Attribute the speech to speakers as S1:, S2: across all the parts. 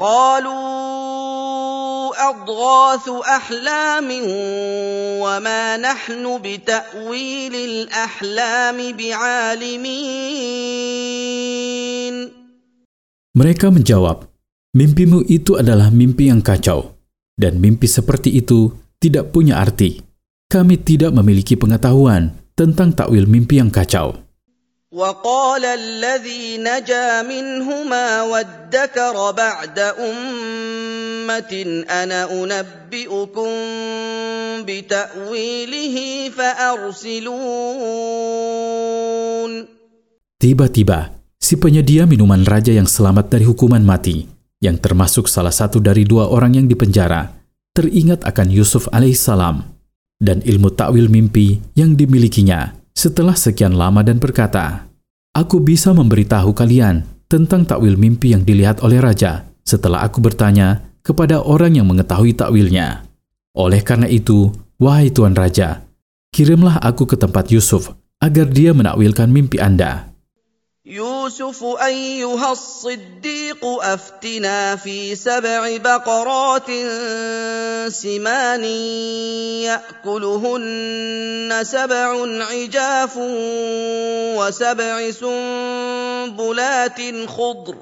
S1: قالوا اضغاث احلام وما نحن بتاويل الاحلام بعالمين
S2: Mereka menjawab, mimpimu itu adalah mimpi yang kacau, dan mimpi seperti itu tidak punya arti. Kami tidak memiliki pengetahuan tentang takwil mimpi yang kacau.
S1: وقال الذي نجا منهما وادكر بعد امه انا انبئكم بتاويله فارسلون
S2: Tiba-tiba, si penyedia minuman raja yang selamat dari hukuman mati, yang termasuk salah satu dari dua orang yang dipenjara, teringat akan Yusuf alaihissalam dan ilmu takwil mimpi yang dimilikinya setelah sekian lama dan berkata, Aku bisa memberitahu kalian tentang takwil mimpi yang dilihat oleh raja setelah aku bertanya kepada orang yang mengetahui takwilnya. Oleh karena itu, wahai Tuan Raja, kirimlah aku ke tempat Yusuf agar dia menakwilkan mimpi Anda.
S1: Yusuf ayyuhas siddiq الصديق أفتنا في سبع بقرات سمان يأكلهن سبع عجاف وسبع سنبلات خضر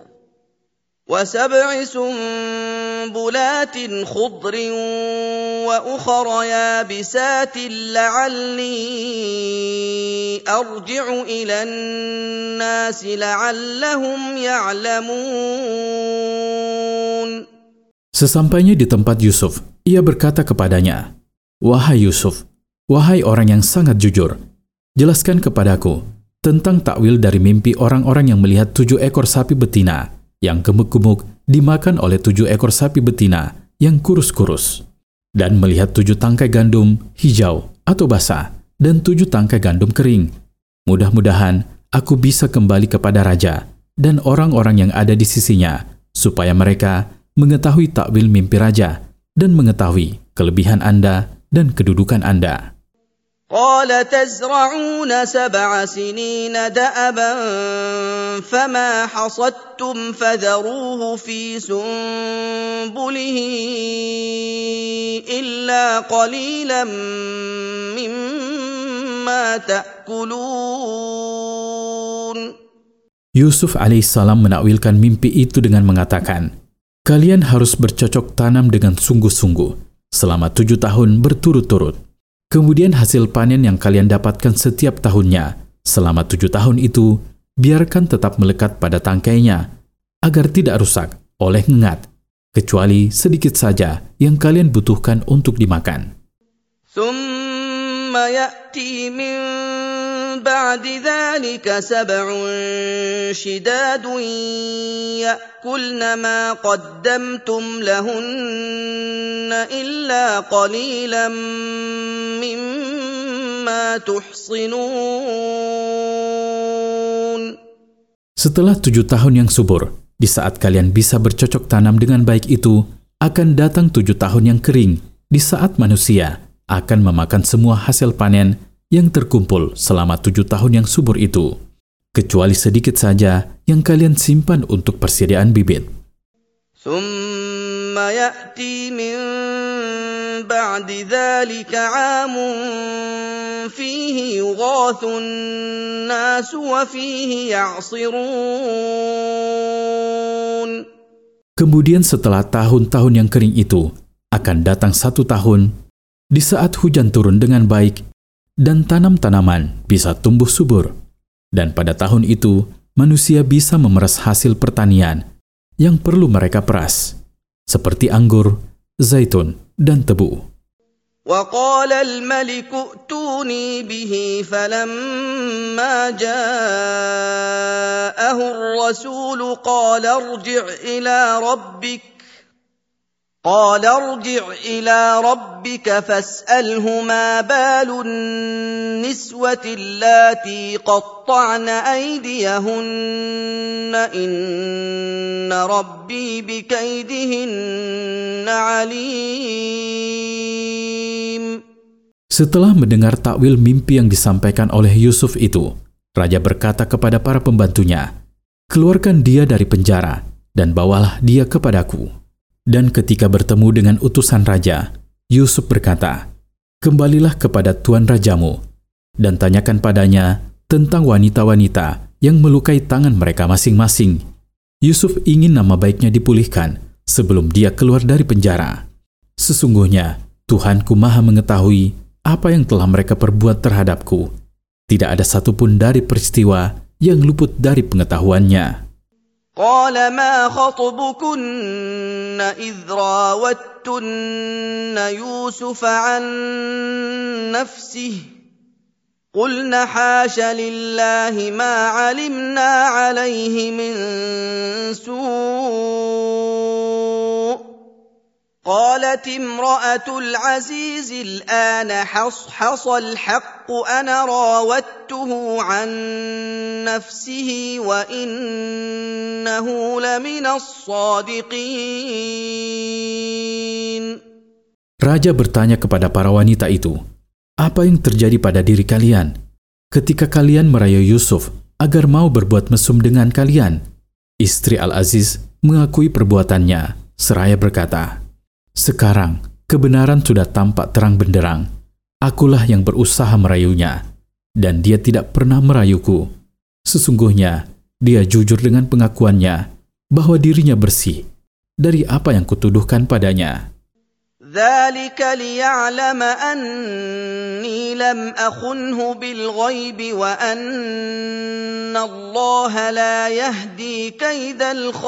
S1: وسبع سنبلات خضر واخر يابسات لعلي ارجع الى الناس لعلهم يعلمون
S2: Sesampainya di tempat Yusuf, ia berkata kepadanya, Wahai Yusuf, wahai orang yang sangat jujur, jelaskan kepadaku tentang takwil dari mimpi orang-orang yang melihat tujuh ekor sapi betina yang gemuk-gemuk dimakan oleh tujuh ekor sapi betina yang kurus-kurus, Dan melihat tujuh tangkai gandum hijau atau basah dan tujuh tangkai gandum kering. Mudah-mudahan aku bisa kembali kepada raja dan orang-orang yang ada di sisinya, supaya mereka mengetahui takwil mimpi raja dan mengetahui kelebihan Anda dan kedudukan Anda.
S1: قال تزرعون سبع سنين دأبا فما حصدتم فذروه في سنبله إلا قليلا مما تأكلون
S2: Yusuf alaihissalam menakwilkan mimpi itu dengan mengatakan, Kalian harus bercocok tanam dengan sungguh-sungguh selama tujuh tahun berturut-turut. Kemudian hasil panen yang kalian dapatkan setiap tahunnya selama tujuh tahun itu, biarkan tetap melekat pada tangkainya agar tidak rusak oleh ngengat, kecuali sedikit saja yang kalian butuhkan untuk dimakan.
S1: ثم يأتي من بعد ذلك سبع شداد يأكلن ما قدمتم لهن إلا قليلا مما تحصنون
S2: Setelah tujuh tahun yang subur, di saat kalian bisa bercocok tanam dengan baik itu, akan datang tujuh tahun yang kering, di saat manusia akan memakan semua hasil panen yang terkumpul selama tujuh tahun yang subur itu, kecuali sedikit saja yang kalian simpan untuk persediaan bibit.
S1: ثم يأتي من بعد ذلك عام فيه يغاث الناس وفيه يعصرون
S2: Kemudian setelah tahun-tahun yang kering itu, akan datang satu tahun di saat hujan turun dengan baik dan tanam-tanaman bisa tumbuh subur. Dan pada tahun itu, manusia bisa memeras hasil pertanian yang perlu mereka peras, seperti anggur, zaitun, dan tebu.
S1: وقال الملك ائتوني به فلما جاءه الرسول قال ارجع إلى ربك قال ارجع إلى ربك فاسأله ما بال النسوة اللاتي قطعن أيديهن إن ربي بكيدهن عليم
S2: Setelah mendengar takwil mimpi yang disampaikan oleh Yusuf itu, raja berkata kepada para pembantunya, "Keluarkan dia dari penjara dan bawalah dia kepadaku. Dan ketika bertemu dengan utusan raja, Yusuf berkata, Kembalilah kepada tuan rajamu, dan tanyakan padanya tentang wanita-wanita yang melukai tangan mereka masing-masing. Yusuf ingin nama baiknya dipulihkan sebelum dia keluar dari penjara. Sesungguhnya, Tuhanku maha mengetahui apa yang telah mereka perbuat terhadapku. Tidak ada satupun dari peristiwa yang luput dari pengetahuannya.
S1: قال ما خطبكن إذ راوتن يوسف عن نفسه قلن حاش لله ما علمنا عليه من سوء قالت امرأة العزيز الآن حصحص الحق أنا راودته عن نفسه وإنه لمن الصادقين
S2: Raja bertanya kepada para wanita itu, "Apa yang terjadi pada diri kalian ketika kalian merayu Yusuf agar mau berbuat mesum dengan kalian?" Istri Al-Aziz mengakui perbuatannya, seraya berkata, sekarang kebenaran sudah tampak terang benderang. Akulah yang berusaha merayunya, dan dia tidak pernah merayuku. Sesungguhnya dia jujur dengan pengakuannya bahwa dirinya bersih dari apa yang kutuduhkan padanya.
S1: ذلك ليعلم أني لم أخنه بالغيب وأن الله لا يهدي كيد الخائنين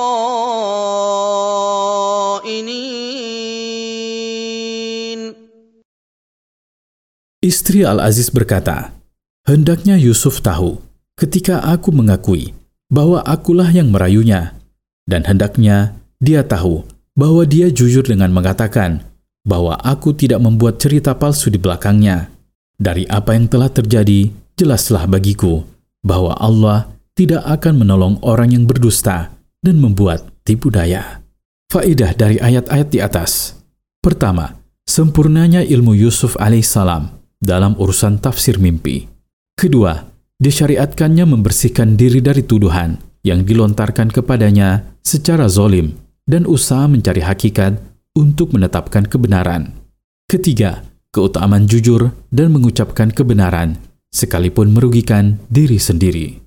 S2: Istri Al-Aziz berkata, Hendaknya Yusuf tahu ketika aku mengakui bahwa akulah yang merayunya, dan hendaknya dia tahu bahwa dia jujur dengan mengatakan bahwa aku tidak membuat cerita palsu di belakangnya. Dari apa yang telah terjadi, jelaslah bagiku bahwa Allah tidak akan menolong orang yang berdusta dan membuat tipu daya. Faedah dari ayat-ayat di atas. Pertama, sempurnanya ilmu Yusuf alaihissalam dalam urusan tafsir mimpi. Kedua, disyariatkannya membersihkan diri dari tuduhan yang dilontarkan kepadanya secara zolim dan usaha mencari hakikat untuk menetapkan kebenaran. Ketiga, keutamaan jujur dan mengucapkan kebenaran sekalipun merugikan diri sendiri.